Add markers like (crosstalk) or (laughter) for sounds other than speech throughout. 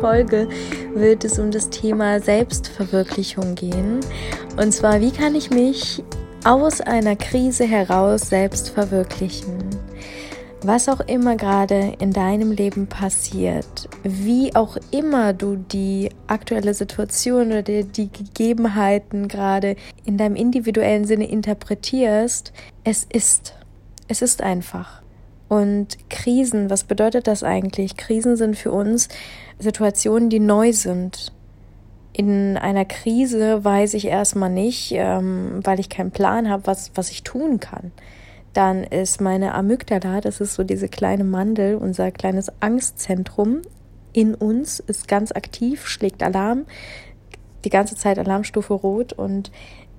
Folge wird es um das Thema Selbstverwirklichung gehen. Und zwar, wie kann ich mich aus einer Krise heraus selbst verwirklichen? Was auch immer gerade in deinem Leben passiert, wie auch immer du die aktuelle Situation oder die, die Gegebenheiten gerade in deinem individuellen Sinne interpretierst, es ist. Es ist einfach. Und Krisen, was bedeutet das eigentlich? Krisen sind für uns Situationen, die neu sind. In einer Krise weiß ich erstmal nicht, ähm, weil ich keinen Plan habe, was, was ich tun kann. Dann ist meine Amygdala, das ist so diese kleine Mandel, unser kleines Angstzentrum in uns, ist ganz aktiv, schlägt Alarm, die ganze Zeit Alarmstufe rot und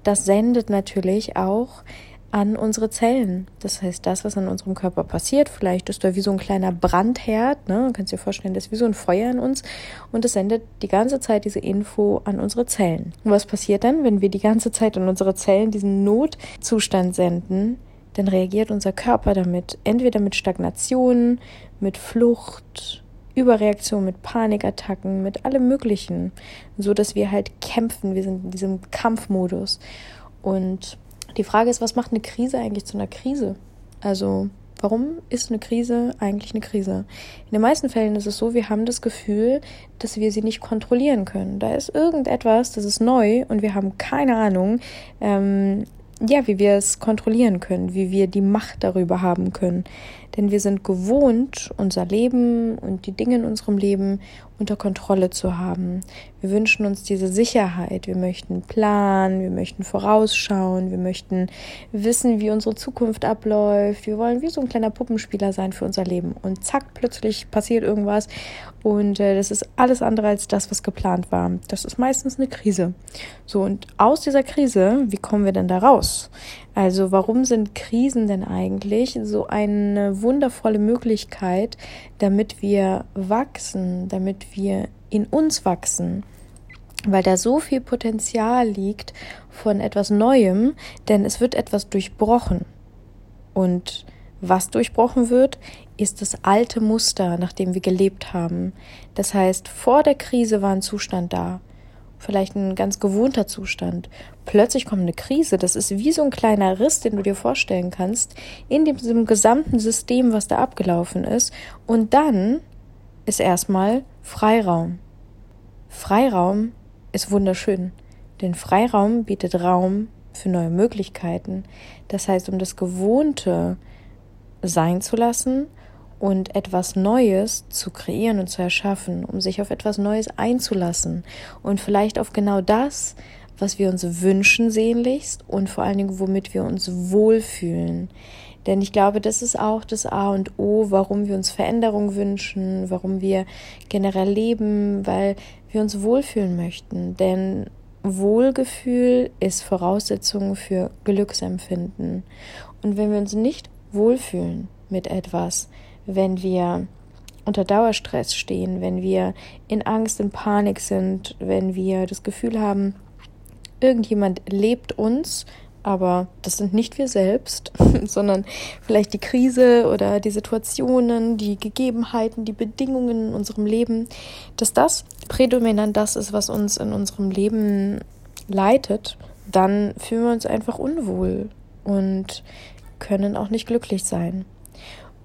das sendet natürlich auch an unsere Zellen. Das heißt, das, was an unserem Körper passiert, vielleicht ist da wie so ein kleiner Brandherd, ne? Du kannst dir vorstellen, das ist wie so ein Feuer in uns und es sendet die ganze Zeit diese Info an unsere Zellen. Und was passiert dann, wenn wir die ganze Zeit an unsere Zellen diesen Notzustand senden? Dann reagiert unser Körper damit, entweder mit Stagnation, mit Flucht, Überreaktion, mit Panikattacken, mit allem Möglichen, so dass wir halt kämpfen. Wir sind in diesem Kampfmodus und die Frage ist, was macht eine Krise eigentlich zu einer Krise? Also, warum ist eine Krise eigentlich eine Krise? In den meisten Fällen ist es so, wir haben das Gefühl, dass wir sie nicht kontrollieren können. Da ist irgendetwas, das ist neu und wir haben keine Ahnung, ähm, ja, wie wir es kontrollieren können, wie wir die Macht darüber haben können. Denn wir sind gewohnt, unser Leben und die Dinge in unserem Leben unter Kontrolle zu haben. Wir wünschen uns diese Sicherheit. Wir möchten planen, wir möchten vorausschauen, wir möchten wissen, wie unsere Zukunft abläuft. Wir wollen wie so ein kleiner Puppenspieler sein für unser Leben. Und zack, plötzlich passiert irgendwas und äh, das ist alles andere als das, was geplant war. Das ist meistens eine Krise. So, und aus dieser Krise, wie kommen wir denn da raus? Also warum sind Krisen denn eigentlich so eine wundervolle Möglichkeit, damit wir wachsen, damit wir in uns wachsen? Weil da so viel Potenzial liegt von etwas Neuem, denn es wird etwas durchbrochen. Und was durchbrochen wird, ist das alte Muster, nach dem wir gelebt haben. Das heißt, vor der Krise war ein Zustand da vielleicht ein ganz gewohnter Zustand. Plötzlich kommt eine Krise, das ist wie so ein kleiner Riss, den du dir vorstellen kannst, in diesem gesamten System, was da abgelaufen ist. Und dann ist erstmal Freiraum. Freiraum ist wunderschön, denn Freiraum bietet Raum für neue Möglichkeiten. Das heißt, um das Gewohnte sein zu lassen und etwas Neues zu kreieren und zu erschaffen, um sich auf etwas Neues einzulassen und vielleicht auf genau das, was wir uns wünschen sehnlichst und vor allen Dingen, womit wir uns wohlfühlen. Denn ich glaube, das ist auch das A und O, warum wir uns Veränderung wünschen, warum wir generell leben, weil wir uns wohlfühlen möchten. Denn Wohlgefühl ist Voraussetzung für Glücksempfinden. Und wenn wir uns nicht wohlfühlen mit etwas, wenn wir unter Dauerstress stehen, wenn wir in Angst, in Panik sind, wenn wir das Gefühl haben, irgendjemand lebt uns, aber das sind nicht wir selbst, (laughs) sondern vielleicht die Krise oder die Situationen, die Gegebenheiten, die Bedingungen in unserem Leben, dass das prädominant das ist, was uns in unserem Leben leitet, dann fühlen wir uns einfach unwohl und können auch nicht glücklich sein.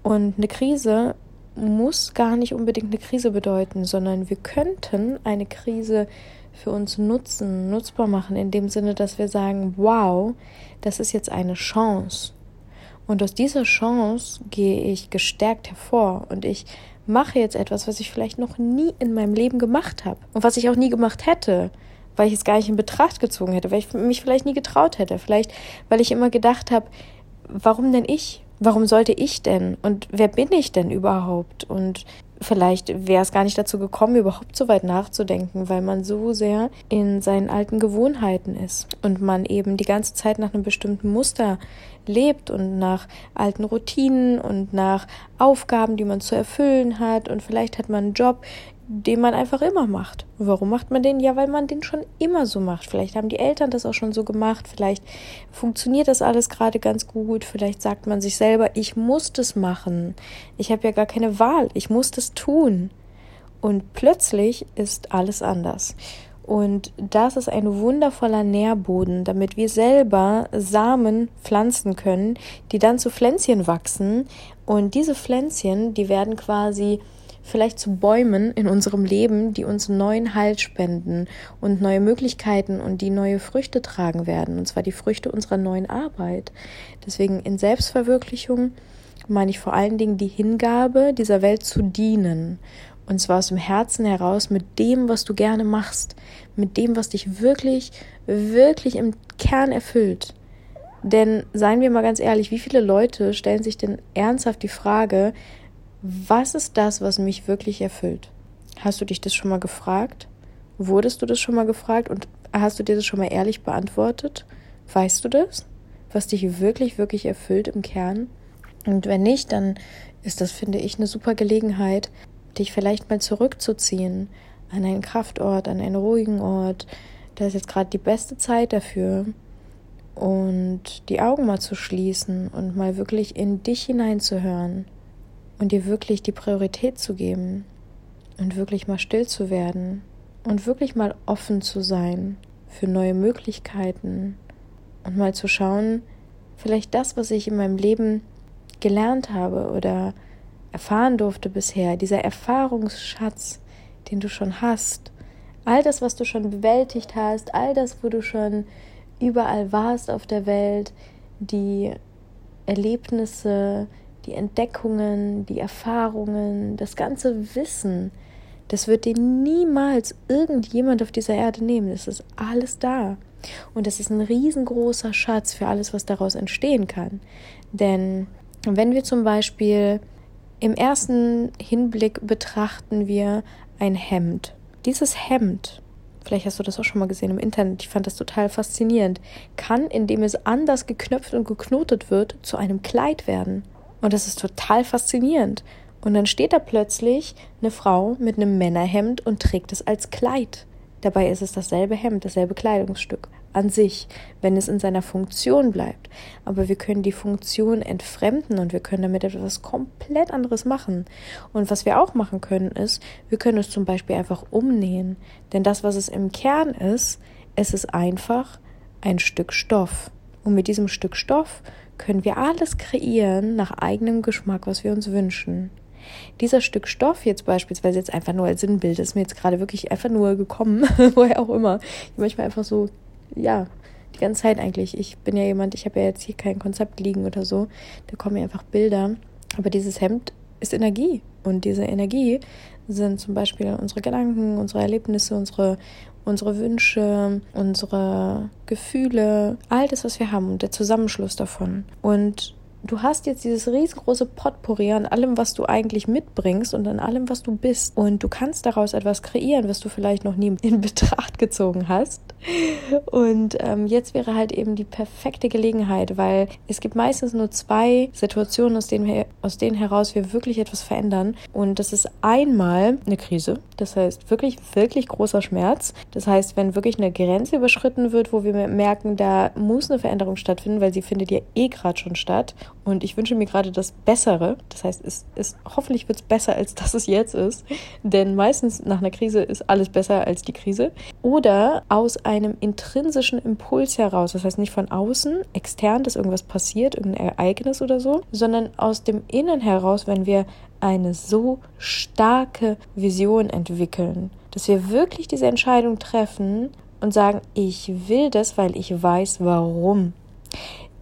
Und eine Krise muss gar nicht unbedingt eine Krise bedeuten, sondern wir könnten eine Krise für uns nutzen, nutzbar machen, in dem Sinne, dass wir sagen, wow, das ist jetzt eine Chance. Und aus dieser Chance gehe ich gestärkt hervor und ich mache jetzt etwas, was ich vielleicht noch nie in meinem Leben gemacht habe und was ich auch nie gemacht hätte, weil ich es gar nicht in Betracht gezogen hätte, weil ich mich vielleicht nie getraut hätte, vielleicht weil ich immer gedacht habe, warum denn ich? warum sollte ich denn und wer bin ich denn überhaupt und vielleicht wäre es gar nicht dazu gekommen, überhaupt so weit nachzudenken, weil man so sehr in seinen alten Gewohnheiten ist und man eben die ganze Zeit nach einem bestimmten Muster lebt und nach alten Routinen und nach Aufgaben, die man zu erfüllen hat. Und vielleicht hat man einen Job, den man einfach immer macht. warum macht man den? Ja, weil man den schon immer so macht. Vielleicht haben die Eltern das auch schon so gemacht. Vielleicht funktioniert das alles gerade ganz gut. Vielleicht sagt man sich selber, ich muss das machen. Ich habe ja gar keine Wahl. Ich muss das tun. Und plötzlich ist alles anders. Und das ist ein wundervoller Nährboden, damit wir selber Samen pflanzen können, die dann zu Pflänzchen wachsen. Und diese Pflänzchen, die werden quasi vielleicht zu Bäumen in unserem Leben, die uns neuen Halt spenden und neue Möglichkeiten und die neue Früchte tragen werden, und zwar die Früchte unserer neuen Arbeit. Deswegen in Selbstverwirklichung meine ich vor allen Dingen die Hingabe, dieser Welt zu dienen. Und zwar aus dem Herzen heraus mit dem, was du gerne machst, mit dem, was dich wirklich, wirklich im Kern erfüllt. Denn seien wir mal ganz ehrlich, wie viele Leute stellen sich denn ernsthaft die Frage, was ist das, was mich wirklich erfüllt? Hast du dich das schon mal gefragt? Wurdest du das schon mal gefragt und hast du dir das schon mal ehrlich beantwortet? Weißt du das? Was dich wirklich, wirklich erfüllt im Kern? Und wenn nicht, dann ist das, finde ich, eine super Gelegenheit, dich vielleicht mal zurückzuziehen an einen Kraftort, an einen ruhigen Ort. Da ist jetzt gerade die beste Zeit dafür. Und die Augen mal zu schließen und mal wirklich in dich hineinzuhören und dir wirklich die Priorität zu geben und wirklich mal still zu werden und wirklich mal offen zu sein für neue Möglichkeiten und mal zu schauen, vielleicht das, was ich in meinem Leben gelernt habe oder erfahren durfte bisher, dieser Erfahrungsschatz, den du schon hast, all das, was du schon bewältigt hast, all das, wo du schon überall warst auf der Welt, die Erlebnisse, die Entdeckungen, die Erfahrungen, das ganze Wissen, das wird dir niemals irgendjemand auf dieser Erde nehmen. Das ist alles da. Und das ist ein riesengroßer Schatz für alles, was daraus entstehen kann. Denn wenn wir zum Beispiel im ersten Hinblick betrachten wir ein Hemd. Dieses Hemd, vielleicht hast du das auch schon mal gesehen im Internet, ich fand das total faszinierend, kann, indem es anders geknöpft und geknotet wird, zu einem Kleid werden. Und das ist total faszinierend. Und dann steht da plötzlich eine Frau mit einem Männerhemd und trägt es als Kleid. Dabei ist es dasselbe Hemd, dasselbe Kleidungsstück an sich, wenn es in seiner Funktion bleibt. Aber wir können die Funktion entfremden und wir können damit etwas komplett anderes machen. Und was wir auch machen können, ist, wir können es zum Beispiel einfach umnähen. Denn das, was es im Kern ist, es ist einfach ein Stück Stoff. Und mit diesem Stück Stoff können wir alles kreieren nach eigenem Geschmack, was wir uns wünschen. Dieser Stück Stoff jetzt beispielsweise jetzt einfach nur als Sinnbild ist mir jetzt gerade wirklich einfach nur gekommen, (laughs) woher auch immer. Ich manchmal einfach so, ja, die ganze Zeit eigentlich. Ich bin ja jemand, ich habe ja jetzt hier kein Konzept liegen oder so. Da kommen mir einfach Bilder. Aber dieses Hemd ist Energie. Und diese Energie sind zum Beispiel unsere Gedanken, unsere Erlebnisse, unsere, unsere Wünsche, unsere Gefühle, all das, was wir haben und der Zusammenschluss davon. Und du hast jetzt dieses riesengroße Potpourri an allem, was du eigentlich mitbringst und an allem, was du bist. Und du kannst daraus etwas kreieren, was du vielleicht noch nie in Betracht gezogen hast. Und ähm, jetzt wäre halt eben die perfekte Gelegenheit, weil es gibt meistens nur zwei Situationen, aus denen, aus denen heraus wir wirklich etwas verändern. Und das ist einmal eine Krise, das heißt wirklich, wirklich großer Schmerz. Das heißt, wenn wirklich eine Grenze überschritten wird, wo wir merken, da muss eine Veränderung stattfinden, weil sie findet ja eh gerade schon statt. Und ich wünsche mir gerade das Bessere. Das heißt, es, es, hoffentlich wird es besser, als dass es jetzt ist. Denn meistens nach einer Krise ist alles besser als die Krise. Oder aus einem intrinsischen Impuls heraus. Das heißt nicht von außen, extern, dass irgendwas passiert, irgendein Ereignis oder so, sondern aus dem Innen heraus, wenn wir eine so starke Vision entwickeln, dass wir wirklich diese Entscheidung treffen und sagen, ich will das, weil ich weiß warum.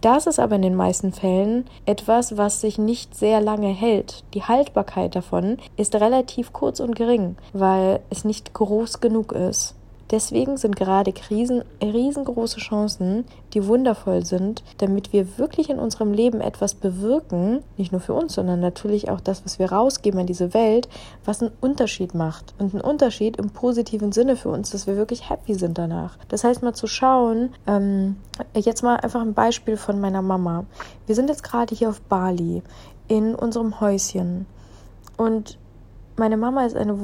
Das ist aber in den meisten Fällen etwas, was sich nicht sehr lange hält. Die Haltbarkeit davon ist relativ kurz und gering, weil es nicht groß genug ist. Deswegen sind gerade Krisen riesengroße Chancen, die wundervoll sind, damit wir wirklich in unserem Leben etwas bewirken, nicht nur für uns, sondern natürlich auch das, was wir rausgeben an diese Welt, was einen Unterschied macht. Und einen Unterschied im positiven Sinne für uns, dass wir wirklich happy sind danach. Das heißt mal zu schauen, ähm, jetzt mal einfach ein Beispiel von meiner Mama. Wir sind jetzt gerade hier auf Bali in unserem Häuschen und meine Mama ist eine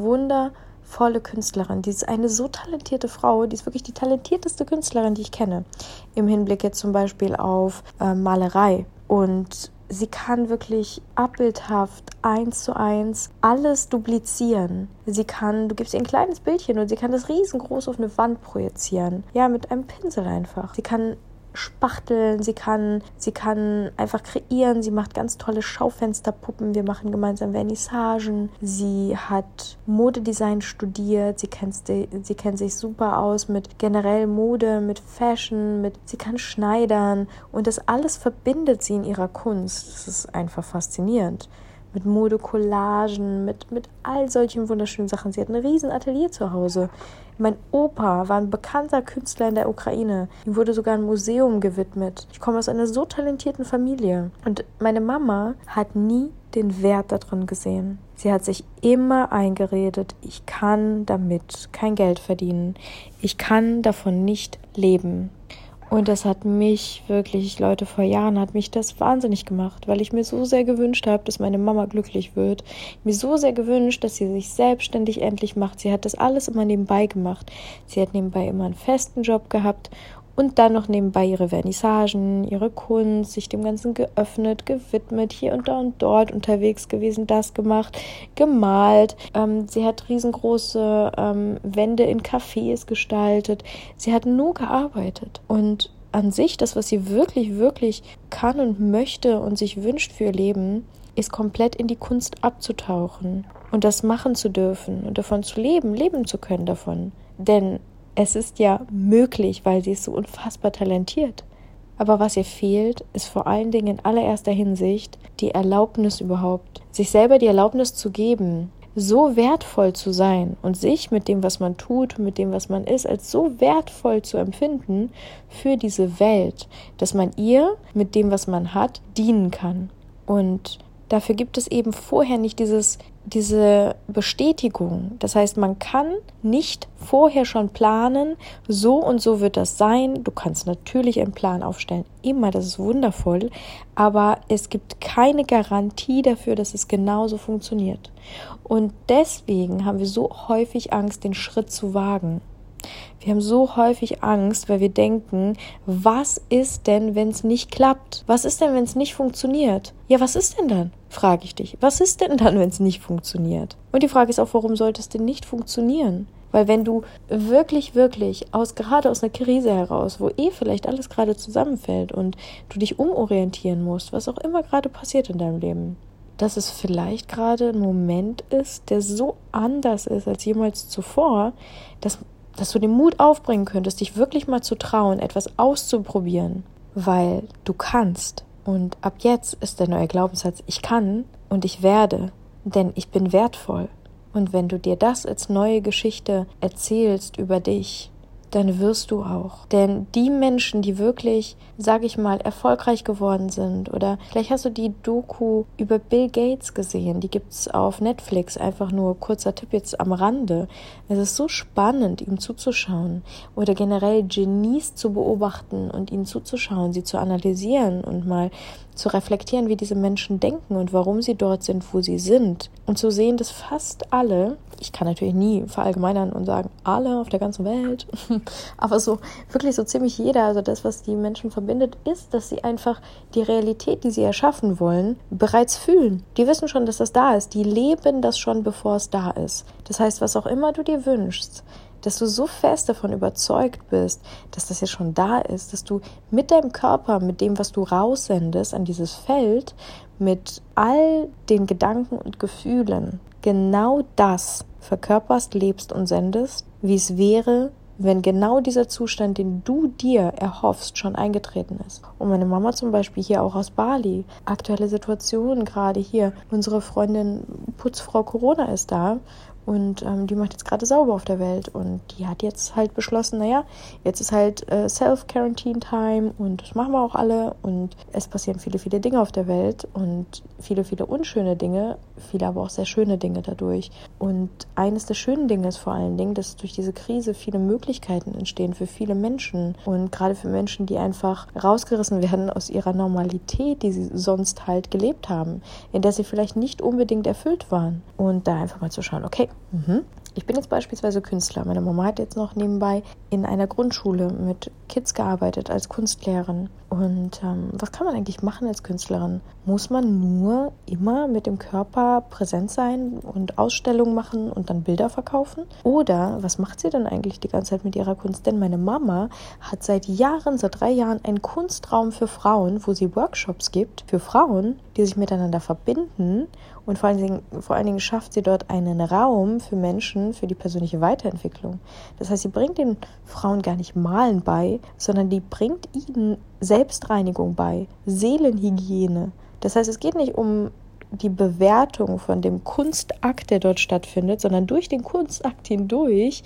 wundervolle Künstlerin. Die ist eine so talentierte Frau. Die ist wirklich die talentierteste Künstlerin, die ich kenne. Im Hinblick jetzt zum Beispiel auf äh, Malerei. Und sie kann wirklich abbildhaft eins zu eins alles duplizieren. Sie kann, du gibst ihr ein kleines Bildchen und sie kann das riesengroß auf eine Wand projizieren. Ja, mit einem Pinsel einfach. Sie kann spachteln, sie kann, sie kann einfach kreieren, sie macht ganz tolle Schaufensterpuppen, wir machen gemeinsam Vernissagen, sie hat Modedesign studiert, sie kennt, sie kennt sich super aus mit generell Mode, mit Fashion, mit, sie kann schneidern und das alles verbindet sie in ihrer Kunst. Das ist einfach faszinierend mit Modecollagen, mit, mit all solchen wunderschönen Sachen. Sie hat ein riesen Atelier zu Hause. Mein Opa war ein bekannter Künstler in der Ukraine. Ihm wurde sogar ein Museum gewidmet. Ich komme aus einer so talentierten Familie. Und meine Mama hat nie den Wert darin gesehen. Sie hat sich immer eingeredet, ich kann damit kein Geld verdienen. Ich kann davon nicht leben. Und das hat mich wirklich, Leute, vor Jahren hat mich das wahnsinnig gemacht, weil ich mir so sehr gewünscht habe, dass meine Mama glücklich wird. Mir so sehr gewünscht, dass sie sich selbstständig endlich macht. Sie hat das alles immer nebenbei gemacht. Sie hat nebenbei immer einen festen Job gehabt und dann noch nebenbei ihre Vernissagen, ihre Kunst, sich dem Ganzen geöffnet, gewidmet, hier und da und dort unterwegs gewesen, das gemacht, gemalt. Ähm, sie hat riesengroße ähm, Wände in Cafés gestaltet. Sie hat nur gearbeitet und an sich, das, was sie wirklich, wirklich kann und möchte und sich wünscht für ihr Leben, ist komplett in die Kunst abzutauchen und das machen zu dürfen und davon zu leben, leben zu können davon. Denn es ist ja möglich, weil sie ist so unfassbar talentiert. Aber was ihr fehlt, ist vor allen Dingen in allererster Hinsicht die Erlaubnis überhaupt, sich selber die Erlaubnis zu geben, so wertvoll zu sein und sich mit dem, was man tut, mit dem, was man ist, als so wertvoll zu empfinden für diese Welt, dass man ihr mit dem, was man hat, dienen kann. Und dafür gibt es eben vorher nicht dieses diese Bestätigung. Das heißt, man kann nicht vorher schon planen, so und so wird das sein. Du kannst natürlich einen Plan aufstellen, immer, das ist wundervoll, aber es gibt keine Garantie dafür, dass es genauso funktioniert. Und deswegen haben wir so häufig Angst, den Schritt zu wagen. Wir haben so häufig Angst, weil wir denken, was ist denn, wenn es nicht klappt? Was ist denn, wenn es nicht funktioniert? Ja, was ist denn dann? Frage ich dich. Was ist denn dann, wenn es nicht funktioniert? Und die Frage ist auch, warum sollte es denn nicht funktionieren? Weil wenn du wirklich, wirklich aus, gerade aus einer Krise heraus, wo eh vielleicht alles gerade zusammenfällt und du dich umorientieren musst, was auch immer gerade passiert in deinem Leben, dass es vielleicht gerade ein Moment ist, der so anders ist als jemals zuvor, dass dass du den Mut aufbringen könntest, dich wirklich mal zu trauen, etwas auszuprobieren, weil du kannst. Und ab jetzt ist der neue Glaubenssatz, ich kann und ich werde, denn ich bin wertvoll. Und wenn du dir das als neue Geschichte erzählst über dich, dann wirst du auch. Denn die Menschen, die wirklich, sag ich mal, erfolgreich geworden sind, oder vielleicht hast du die Doku über Bill Gates gesehen, die gibt's auf Netflix, einfach nur kurzer Tipp jetzt am Rande. Es ist so spannend, ihm zuzuschauen oder generell Genies zu beobachten und ihnen zuzuschauen, sie zu analysieren und mal zu reflektieren, wie diese Menschen denken und warum sie dort sind, wo sie sind. Und zu sehen, dass fast alle, ich kann natürlich nie verallgemeinern und sagen, alle auf der ganzen Welt, (laughs) aber so wirklich so ziemlich jeder, also das, was die Menschen verbindet, ist, dass sie einfach die Realität, die sie erschaffen wollen, bereits fühlen. Die wissen schon, dass das da ist. Die leben das schon, bevor es da ist. Das heißt, was auch immer du dir wünschst, dass du so fest davon überzeugt bist, dass das ja schon da ist, dass du mit deinem Körper, mit dem, was du raussendest an dieses Feld, mit all den Gedanken und Gefühlen genau das verkörperst, lebst und sendest, wie es wäre, wenn genau dieser Zustand, den du dir erhoffst, schon eingetreten ist. Und meine Mama zum Beispiel hier auch aus Bali, aktuelle Situation gerade hier, unsere Freundin Putzfrau Corona ist da und ähm, die macht jetzt gerade sauber auf der Welt. Und die hat jetzt halt beschlossen, naja, jetzt ist halt äh, Self-Quarantine-Time und das machen wir auch alle. Und es passieren viele, viele Dinge auf der Welt und viele, viele unschöne Dinge, viele aber auch sehr schöne Dinge dadurch. Und eines der schönen Dinge ist vor allen Dingen, dass durch diese Krise viele Möglichkeiten entstehen für viele Menschen. Und gerade für Menschen, die einfach rausgerissen werden aus ihrer Normalität, die sie sonst halt gelebt haben, in der sie vielleicht nicht unbedingt erfüllt waren. Und da einfach mal zu schauen, okay, Mhm. Ich bin jetzt beispielsweise Künstler. Meine Mama hat jetzt noch nebenbei in einer Grundschule mit Kids gearbeitet als Kunstlehrerin. Und ähm, was kann man eigentlich machen als Künstlerin? Muss man nur immer mit dem Körper präsent sein und Ausstellungen machen und dann Bilder verkaufen? Oder was macht sie denn eigentlich die ganze Zeit mit ihrer Kunst? Denn meine Mama hat seit Jahren, seit drei Jahren, einen Kunstraum für Frauen, wo sie Workshops gibt für Frauen, die sich miteinander verbinden und vor allen, Dingen, vor allen Dingen schafft sie dort einen Raum für Menschen, für die persönliche Weiterentwicklung. Das heißt, sie bringt den Frauen gar nicht Malen bei, sondern die bringt ihnen Selbstreinigung bei, Seelenhygiene. Das heißt, es geht nicht um die Bewertung von dem Kunstakt, der dort stattfindet, sondern durch den Kunstakt hindurch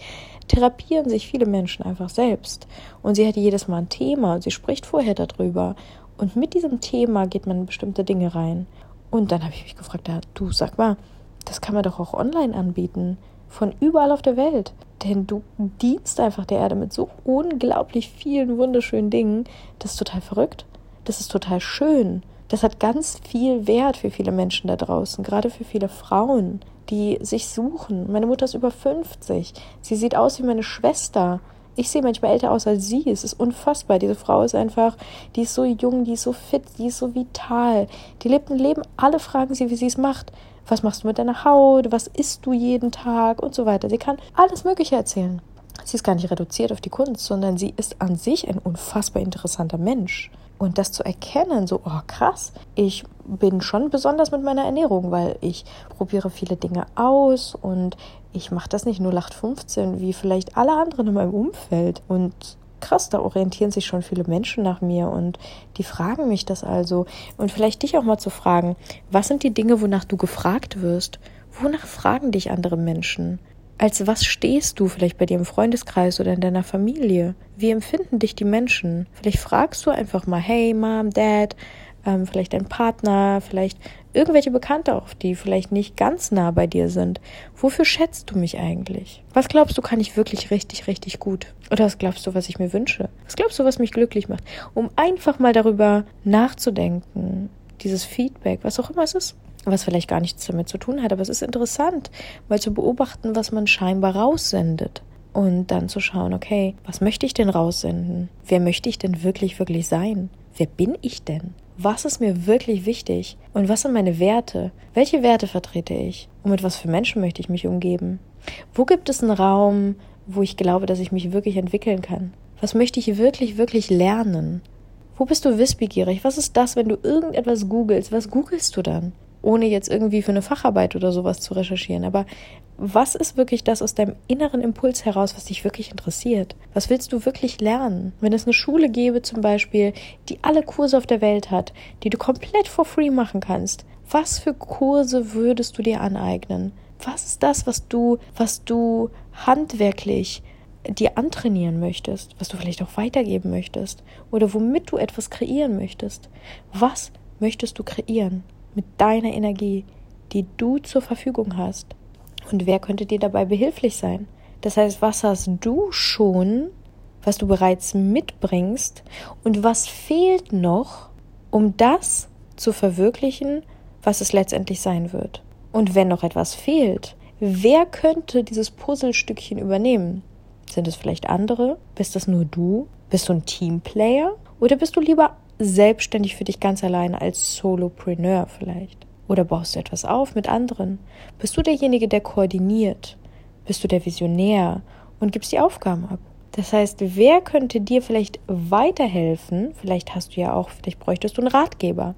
therapieren sich viele Menschen einfach selbst. Und sie hat jedes Mal ein Thema sie spricht vorher darüber. Und mit diesem Thema geht man in bestimmte Dinge rein. Und dann habe ich mich gefragt, ja, du sag mal, das kann man doch auch online anbieten. Von überall auf der Welt. Denn du dienst einfach der Erde mit so unglaublich vielen wunderschönen Dingen. Das ist total verrückt. Das ist total schön. Das hat ganz viel Wert für viele Menschen da draußen, gerade für viele Frauen, die sich suchen. Meine Mutter ist über 50. Sie sieht aus wie meine Schwester. Ich sehe manchmal älter aus als sie. Es ist unfassbar. Diese Frau ist einfach, die ist so jung, die ist so fit, die ist so vital. Die lebt ein Leben. Alle fragen sie, wie sie es macht. Was machst du mit deiner Haut? Was isst du jeden Tag? Und so weiter. Sie kann alles Mögliche erzählen. Sie ist gar nicht reduziert auf die Kunst, sondern sie ist an sich ein unfassbar interessanter Mensch. Und das zu erkennen, so, oh krass, ich bin schon besonders mit meiner Ernährung, weil ich probiere viele Dinge aus und ich mache das nicht nur 0815 wie vielleicht alle anderen in meinem Umfeld. Und krass, da orientieren sich schon viele Menschen nach mir und die fragen mich das also. Und vielleicht dich auch mal zu fragen, was sind die Dinge, wonach du gefragt wirst? Wonach fragen dich andere Menschen? Als was stehst du vielleicht bei dir im Freundeskreis oder in deiner Familie? Wie empfinden dich die Menschen? Vielleicht fragst du einfach mal, hey Mom, Dad, ähm, vielleicht dein Partner, vielleicht irgendwelche Bekannte auch, die vielleicht nicht ganz nah bei dir sind. Wofür schätzt du mich eigentlich? Was glaubst du, kann ich wirklich richtig, richtig gut? Oder was glaubst du, was ich mir wünsche? Was glaubst du, was mich glücklich macht? Um einfach mal darüber nachzudenken, dieses Feedback, was auch immer es ist was vielleicht gar nichts damit zu tun hat, aber es ist interessant, mal zu beobachten, was man scheinbar raussendet. Und dann zu schauen, okay, was möchte ich denn raussenden? Wer möchte ich denn wirklich, wirklich sein? Wer bin ich denn? Was ist mir wirklich wichtig? Und was sind meine Werte? Welche Werte vertrete ich? Und mit was für Menschen möchte ich mich umgeben? Wo gibt es einen Raum, wo ich glaube, dass ich mich wirklich entwickeln kann? Was möchte ich wirklich, wirklich lernen? Wo bist du wissbegierig? Was ist das, wenn du irgendetwas googelst? Was googelst du dann? Ohne jetzt irgendwie für eine Facharbeit oder sowas zu recherchieren. Aber was ist wirklich das aus deinem inneren Impuls heraus, was dich wirklich interessiert? Was willst du wirklich lernen? Wenn es eine Schule gäbe zum Beispiel, die alle Kurse auf der Welt hat, die du komplett for free machen kannst, was für Kurse würdest du dir aneignen? Was ist das, was du, was du handwerklich dir antrainieren möchtest, was du vielleicht auch weitergeben möchtest oder womit du etwas kreieren möchtest? Was möchtest du kreieren? Mit deiner Energie, die du zur Verfügung hast. Und wer könnte dir dabei behilflich sein? Das heißt, was hast du schon, was du bereits mitbringst und was fehlt noch, um das zu verwirklichen, was es letztendlich sein wird? Und wenn noch etwas fehlt, wer könnte dieses Puzzlestückchen übernehmen? Sind es vielleicht andere? Bist das nur du? Bist du ein Teamplayer? Oder bist du lieber selbstständig für dich ganz alleine als Solopreneur vielleicht? Oder baust du etwas auf mit anderen? Bist du derjenige, der koordiniert? Bist du der Visionär und gibst die Aufgaben ab? Das heißt, wer könnte dir vielleicht weiterhelfen? Vielleicht hast du ja auch, vielleicht bräuchtest du einen Ratgeber.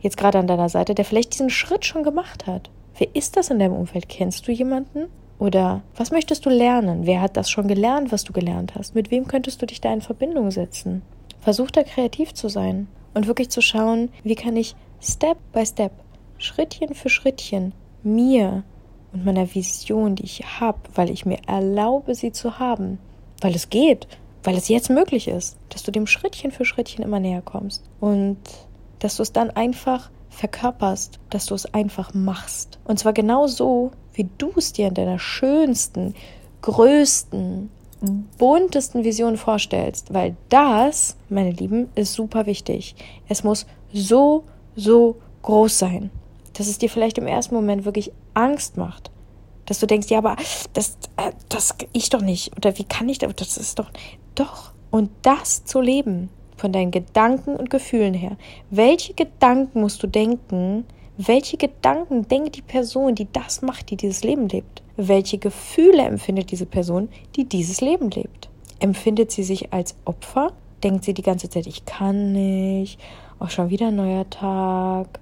Jetzt gerade an deiner Seite, der vielleicht diesen Schritt schon gemacht hat. Wer ist das in deinem Umfeld? Kennst du jemanden? Oder was möchtest du lernen? Wer hat das schon gelernt, was du gelernt hast? Mit wem könntest du dich da in Verbindung setzen? Versuch da kreativ zu sein und wirklich zu schauen, wie kann ich Step by Step, Schrittchen für Schrittchen mir und meiner Vision, die ich habe, weil ich mir erlaube, sie zu haben, weil es geht, weil es jetzt möglich ist, dass du dem Schrittchen für Schrittchen immer näher kommst und dass du es dann einfach verkörperst, dass du es einfach machst. Und zwar genau so, wie du es dir in deiner schönsten, größten, buntesten Vision vorstellst, weil das, meine Lieben, ist super wichtig. Es muss so, so groß sein, dass es dir vielleicht im ersten Moment wirklich Angst macht. Dass du denkst, ja, aber das, äh, das ich doch nicht. Oder wie kann ich das? Das ist doch. Doch. Und das zu leben, von deinen Gedanken und Gefühlen her. Welche Gedanken musst du denken? Welche Gedanken denkt die Person, die das macht, die dieses Leben lebt? Welche Gefühle empfindet diese Person, die dieses Leben lebt? Empfindet sie sich als Opfer? Denkt sie die ganze Zeit, ich kann nicht, auch schon wieder ein neuer Tag,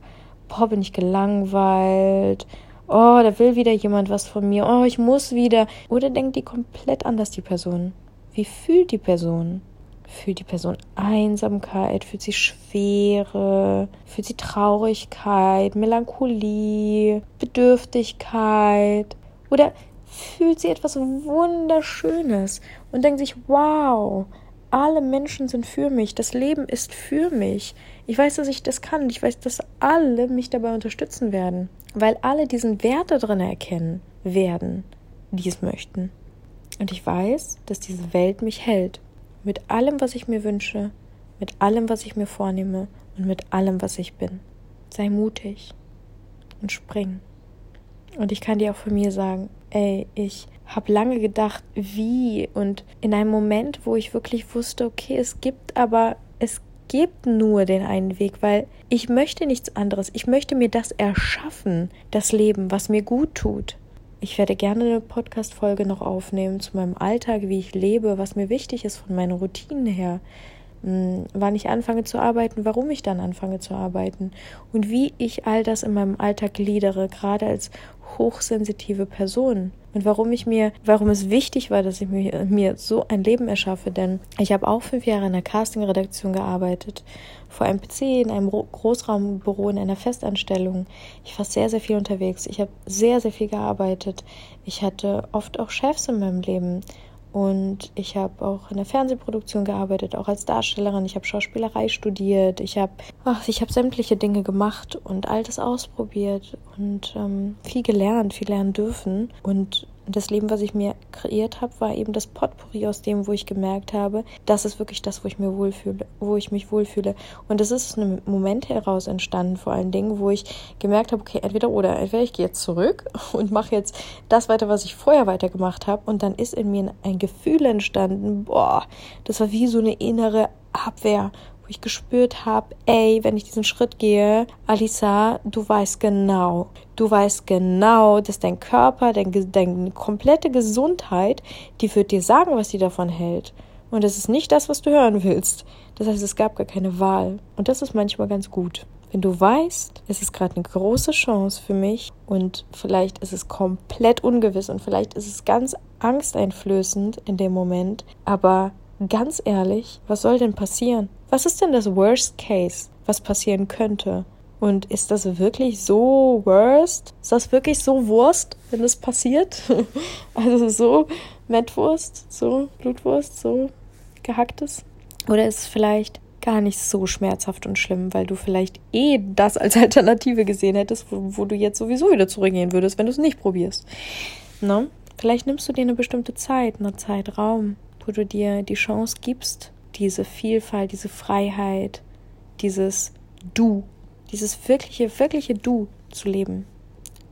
boah, bin ich gelangweilt, oh, da will wieder jemand was von mir, oh, ich muss wieder. Oder denkt die komplett anders, die Person? Wie fühlt die Person? Fühlt die Person Einsamkeit? Fühlt sie Schwere? Fühlt sie Traurigkeit, Melancholie, Bedürftigkeit? Oder fühlt sie etwas Wunderschönes und denkt sich, wow, alle Menschen sind für mich, das Leben ist für mich. Ich weiß, dass ich das kann. Ich weiß, dass alle mich dabei unterstützen werden, weil alle diesen Wert da drin erkennen werden, die es möchten. Und ich weiß, dass diese Welt mich hält. Mit allem, was ich mir wünsche, mit allem, was ich mir vornehme und mit allem, was ich bin. Sei mutig und spring. Und ich kann dir auch von mir sagen, ey, ich habe lange gedacht, wie und in einem Moment, wo ich wirklich wusste, okay, es gibt aber, es gibt nur den einen Weg, weil ich möchte nichts anderes. Ich möchte mir das erschaffen, das Leben, was mir gut tut. Ich werde gerne eine Podcast-Folge noch aufnehmen zu meinem Alltag, wie ich lebe, was mir wichtig ist von meinen Routinen her, wann ich anfange zu arbeiten, warum ich dann anfange zu arbeiten und wie ich all das in meinem Alltag gliedere, gerade als hochsensitive Person und warum ich mir, warum es wichtig war, dass ich mir, mir so ein Leben erschaffe, denn ich habe auch fünf Jahre in der Casting-Redaktion gearbeitet, vor einem PC, in einem Großraumbüro, in einer Festanstellung. Ich war sehr, sehr viel unterwegs. Ich habe sehr, sehr viel gearbeitet. Ich hatte oft auch Chefs in meinem Leben. Und ich habe auch in der Fernsehproduktion gearbeitet, auch als Darstellerin. Ich habe Schauspielerei studiert. Ich habe ich hab sämtliche Dinge gemacht und all das ausprobiert und ähm, viel gelernt, viel lernen dürfen. Und das Leben, was ich mir kreiert habe, war eben das Potpourri aus dem, wo ich gemerkt habe, das ist wirklich das, wo ich mir wohlfühle, wo ich mich wohlfühle. Und das ist aus einem Moment heraus entstanden, vor allen Dingen, wo ich gemerkt habe, okay, entweder oder, entweder ich gehe jetzt zurück (laughs) und mache jetzt das weiter, was ich vorher weitergemacht habe, und dann ist in mir ein Gefühl entstanden, boah, das war wie so eine innere Abwehr wo ich gespürt habe, ey, wenn ich diesen Schritt gehe, Alisa, du weißt genau, du weißt genau, dass dein Körper, dein, deine komplette Gesundheit, die wird dir sagen, was sie davon hält. Und das ist nicht das, was du hören willst. Das heißt, es gab gar keine Wahl. Und das ist manchmal ganz gut. Wenn du weißt, es ist gerade eine große Chance für mich und vielleicht ist es komplett ungewiss und vielleicht ist es ganz angsteinflößend in dem Moment, aber ganz ehrlich, was soll denn passieren? Was ist denn das Worst Case, was passieren könnte? Und ist das wirklich so worst? Ist das wirklich so Wurst, wenn das passiert? (laughs) also so Mettwurst, so Blutwurst, so gehacktes? Oder ist es vielleicht gar nicht so schmerzhaft und schlimm, weil du vielleicht eh das als (laughs) Alternative gesehen hättest, wo, wo du jetzt sowieso wieder zurückgehen würdest, wenn du es nicht probierst. Ne? Vielleicht nimmst du dir eine bestimmte Zeit, einen Zeitraum, wo du dir die Chance gibst, diese Vielfalt, diese Freiheit, dieses Du, dieses wirkliche, wirkliche Du zu leben.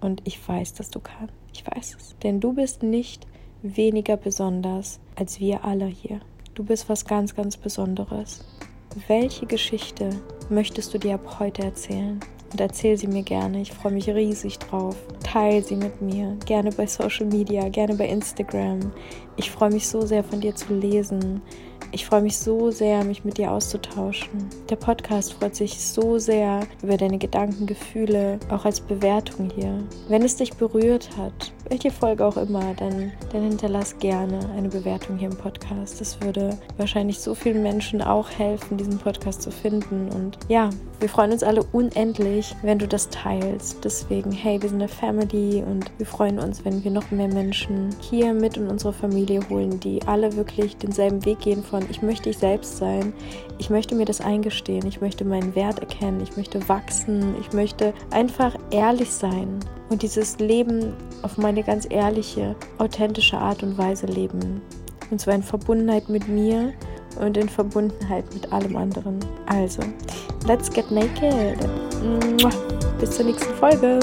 Und ich weiß, dass du kannst. Ich weiß es. Denn du bist nicht weniger besonders als wir alle hier. Du bist was ganz, ganz Besonderes. Welche Geschichte möchtest du dir ab heute erzählen? Und erzähl sie mir gerne. Ich freue mich riesig drauf. Teil sie mit mir. Gerne bei Social Media, gerne bei Instagram. Ich freue mich so sehr von dir zu lesen Ich freue mich so sehr, mich mit dir auszutauschen. Der Podcast freut sich so sehr über deine Gedanken, Gefühle, auch als Bewertung hier. Wenn es dich berührt hat, welche Folge auch immer, dann, dann hinterlass gerne eine Bewertung hier im Podcast. Das würde wahrscheinlich so vielen Menschen auch helfen, diesen Podcast zu finden. Und ja, wir freuen uns alle unendlich, wenn du das teilst. Deswegen, hey, wir sind eine Family und wir freuen uns, wenn wir noch mehr Menschen hier mit in unsere Familie holen, die alle wirklich denselben Weg gehen von ich möchte ich selbst sein, ich möchte mir das eingestehen, ich möchte meinen Wert erkennen, ich möchte wachsen, ich möchte einfach ehrlich sein und dieses Leben auf meine ganz ehrliche, authentische Art und Weise leben. Und zwar in Verbundenheit mit mir und in Verbundenheit mit allem anderen. Also, let's get naked. Bis zur nächsten Folge.